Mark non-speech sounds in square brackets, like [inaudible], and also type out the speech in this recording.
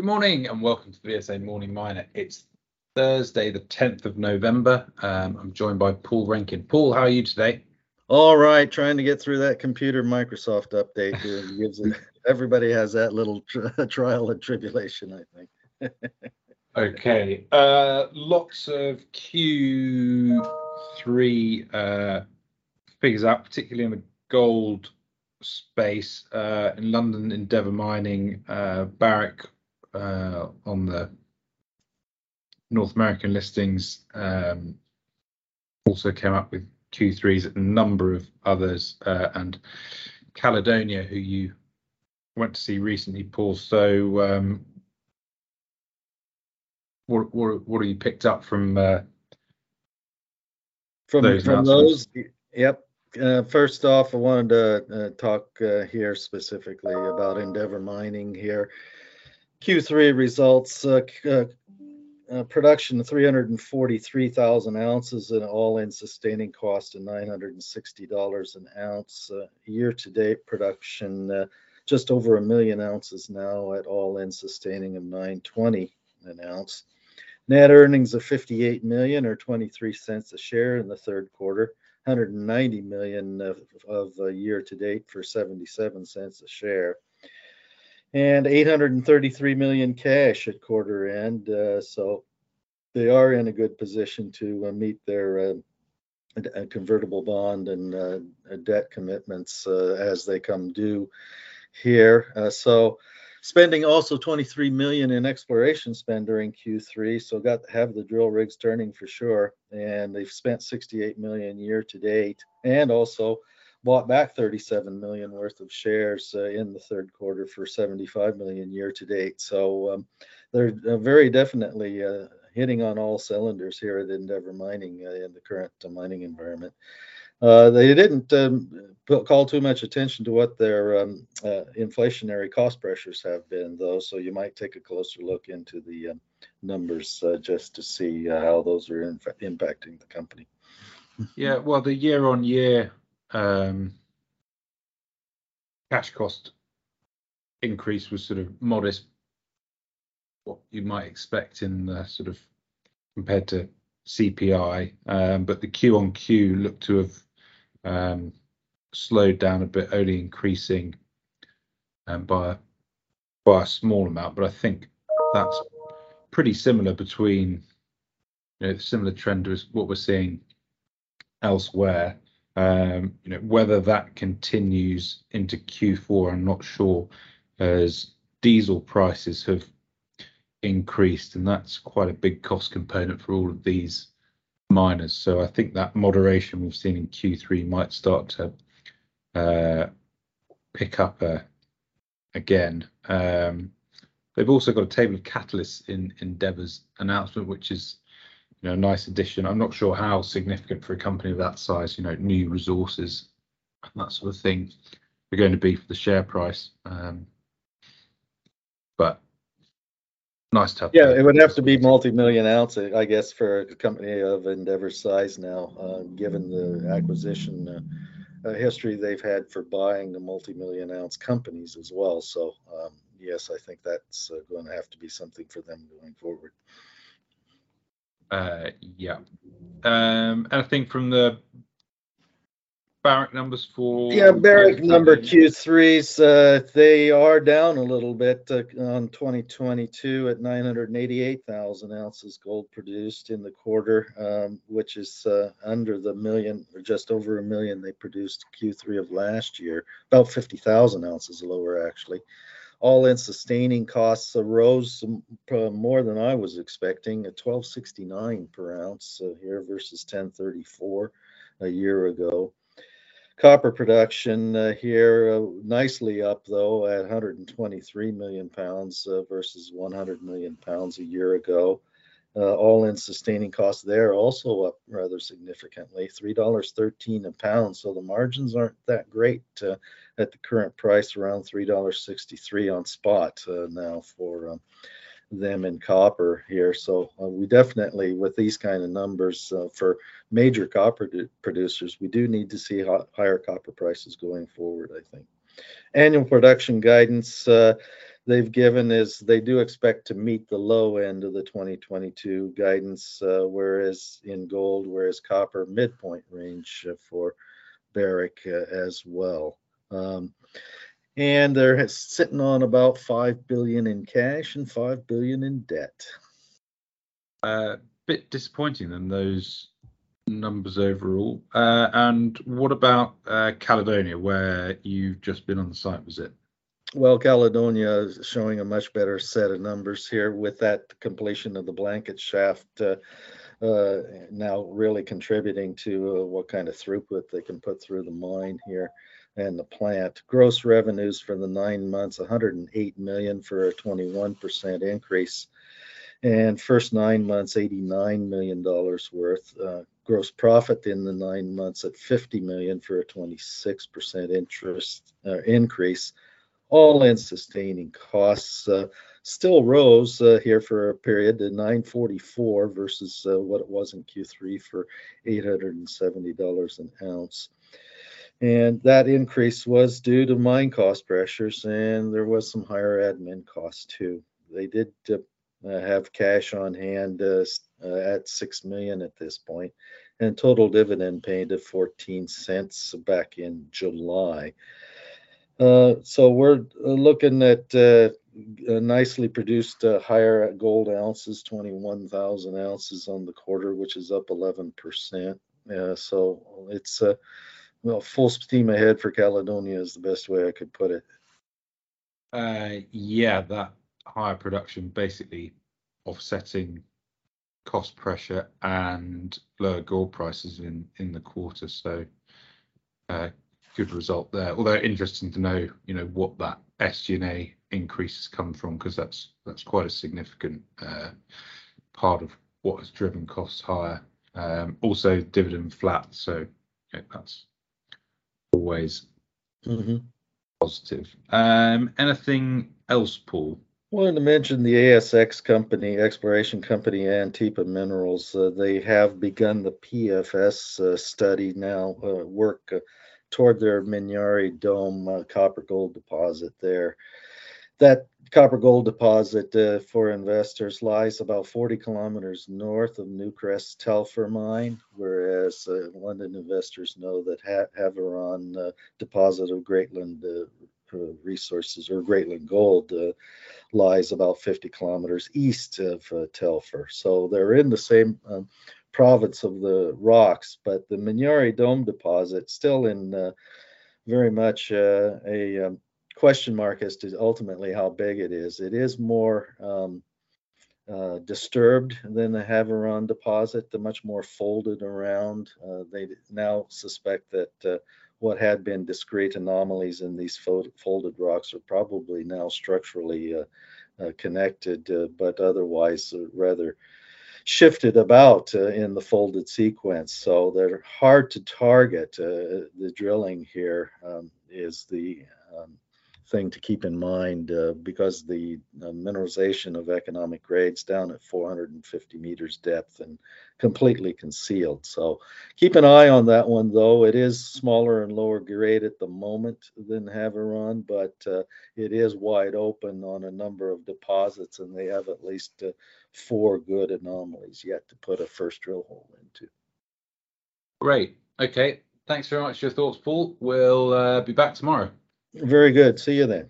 Good morning and welcome to the VSA Morning Miner. It's Thursday, the 10th of November. Um, I'm joined by Paul Renken. Paul, how are you today? All right, trying to get through that computer Microsoft update. Here. gives it, [laughs] everybody has that little tri- [laughs] trial and tribulation, I think. [laughs] okay, uh, lots of Q3 uh, figures out, particularly in the gold space. Uh, in London, Endeavour Mining, uh, Barrick on the North American listings um, also came up with Q3s, a number of others, uh, and Caledonia, who you went to see recently, Paul. So, um, what, what what have you picked up from uh, from those? From those, yep. Uh, first off, I wanted to uh, talk uh, here specifically about Endeavour Mining here. Q3 results, uh, uh, uh, production 343,000 ounces and all-in sustaining cost of $960 an ounce. Uh, year-to-date production uh, just over a million ounces now at all-in sustaining of 920 an ounce. Net earnings of 58 million or 23 cents a share in the third quarter. 190 million of, of uh, year to date for 77 cents a share and 833 million cash at quarter end. Uh, so they are in a good position to uh, meet their uh, convertible bond and uh, debt commitments uh, as they come due here. Uh, so spending also 23 million in exploration spend during Q3. So got to have the drill rigs turning for sure. And they've spent 68 million year to date and also bought back 37 million worth of shares uh, in the third quarter for 75 million year to date. So um, they're uh, very definitely uh, hitting on all cylinders here at Endeavour Mining uh, in the current uh, mining environment. Uh, they didn't um, put, call too much attention to what their um, inflationary cost pressures have been, though. So you might take a closer look into the um, numbers just to see how those are in impacting the company. Yeah, well, the year-on-year um, cash cost increase was sort of modest, what you might expect in the sort of compared to CPI, um, but the Q on Q looked to have um, slowed down a bit, only increasing um, by by a small amount. But I think that's pretty similar between you know similar trend to what we're seeing elsewhere. Um, you know, whether that continues into Q4, I'm not sure, as diesel prices have increased, and that's quite a big cost component for all of these miners. So I think that moderation we've seen in Q3 might start to uh, pick up uh, again. Um, they've also got a table of catalysts in Endeavour's announcement, which is you know, nice addition. I'm not sure how significant for a company of that size, you know, new resources and that sort of thing are going to be for the share price. Um, but nice to have. Yeah, it would have to be multi-million ounce, I guess, for a company of Endeavour's size now, uh, given the acquisition uh, history they've had for buying the multi-million ounce companies as well. So, um, yes, I think that's uh, going to have to be something for them going forward. Uh, yeah. Um, anything from the Barrick numbers for? Yeah, Barrick number Q3s, uh, they are down a little bit uh, on 2022 at 988,000 ounces gold produced in the quarter, um, which is uh, under the million or just over a million they produced Q3 of last year, about 50,000 ounces lower actually all-in sustaining costs rose more than I was expecting at 1269 per ounce uh, here versus 1034 a year ago. Copper production uh, here uh, nicely up though at 123 million pounds uh, versus 100 million pounds a year ago. Uh, all-in sustaining costs there also up rather significantly, three dollars thirteen a pound. So the margins aren't that great at the current price, around three dollars sixty-three on spot uh, now for um, them in copper here. So uh, we definitely, with these kind of numbers uh, for major copper producers, we do need to see higher copper prices going forward. I think annual production guidance. Uh, they've given is they do expect to meet the low end of the 2022 guidance, uh, whereas in gold, whereas copper midpoint range uh, for Barrick uh, as well. Um, and they're sitting on about five billion in cash and five billion in debt. A uh, bit disappointing than those numbers overall. Uh, and what about uh, Caledonia, where you've just been on the site visit? Well, Caledonia is showing a much better set of numbers here with that completion of the blanket shaft. Uh, uh, now really contributing to uh, what kind of throughput they can put through the mine here and the plant. Gross revenues for the nine months, 108 million for a 21% increase. And first nine months, 89 million dollars worth. Uh, gross profit in the nine months at 50 million for a 26% interest uh, increase. All in sustaining costs uh, still rose uh, here for a period to 944 versus uh, what it was in Q3 for $870 an ounce. And that increase was due to mine cost pressures, and there was some higher admin costs too. They did uh, have cash on hand uh, uh, at six million at this point, and total dividend paid of 14 cents back in July. Uh, so we're looking at uh, nicely produced uh, higher gold ounces, 21,000 ounces on the quarter, which is up 11%. so it's well, full steam ahead for Caledonia is the best way I could put it. Uh, yeah, that higher production basically offsetting cost pressure and lower gold prices in in the quarter. So, uh, good result there. Although interesting to know, you know, what that SG&A increase has come from because that's that's quite a significant uh, part of what has driven costs higher. Um, also, dividend flat, so yeah, that's always mm-hmm. positive. Um, anything else, Paul? Wanted to mention the ASX company, exploration company Antipa Minerals. Uh, they have begun the PFS uh, study now, uh, work uh, toward their Minyari Dome uh, copper gold deposit there that copper gold deposit uh, for investors lies about 40 kilometers north of Newcrest Telfer mine, whereas uh, London investors know that ha- Havieron uh, deposit of Greatland uh, resources or Greatland gold uh, lies about 50 kilometers east of uh, Telfer. So they're in the same um, province of the rocks, but the Minyari Dome deposit still in very much a um, question mark as to ultimately how big it is. It is more um, uh, disturbed than the Havieron deposit, the much more folded around. Uh, they now suspect that uh, what had been discrete anomalies in these folded rocks are probably now structurally uh, uh, connected, uh, but otherwise rather shifted about in the folded sequence. So they're hard to target. the drilling here um, is the thing to keep in mind uh, because the uh, mineralization of economic grades down at 450 meters depth and completely concealed. So keep an eye on that one though. It is smaller and lower grade at the moment than Havieron, but uh, it is wide open on a number of deposits and they have at least uh, four good anomalies yet to put a first drill hole into. Great. Okay. Thanks very much for your thoughts, Paul. We'll uh, be back tomorrow. Very good. See you then.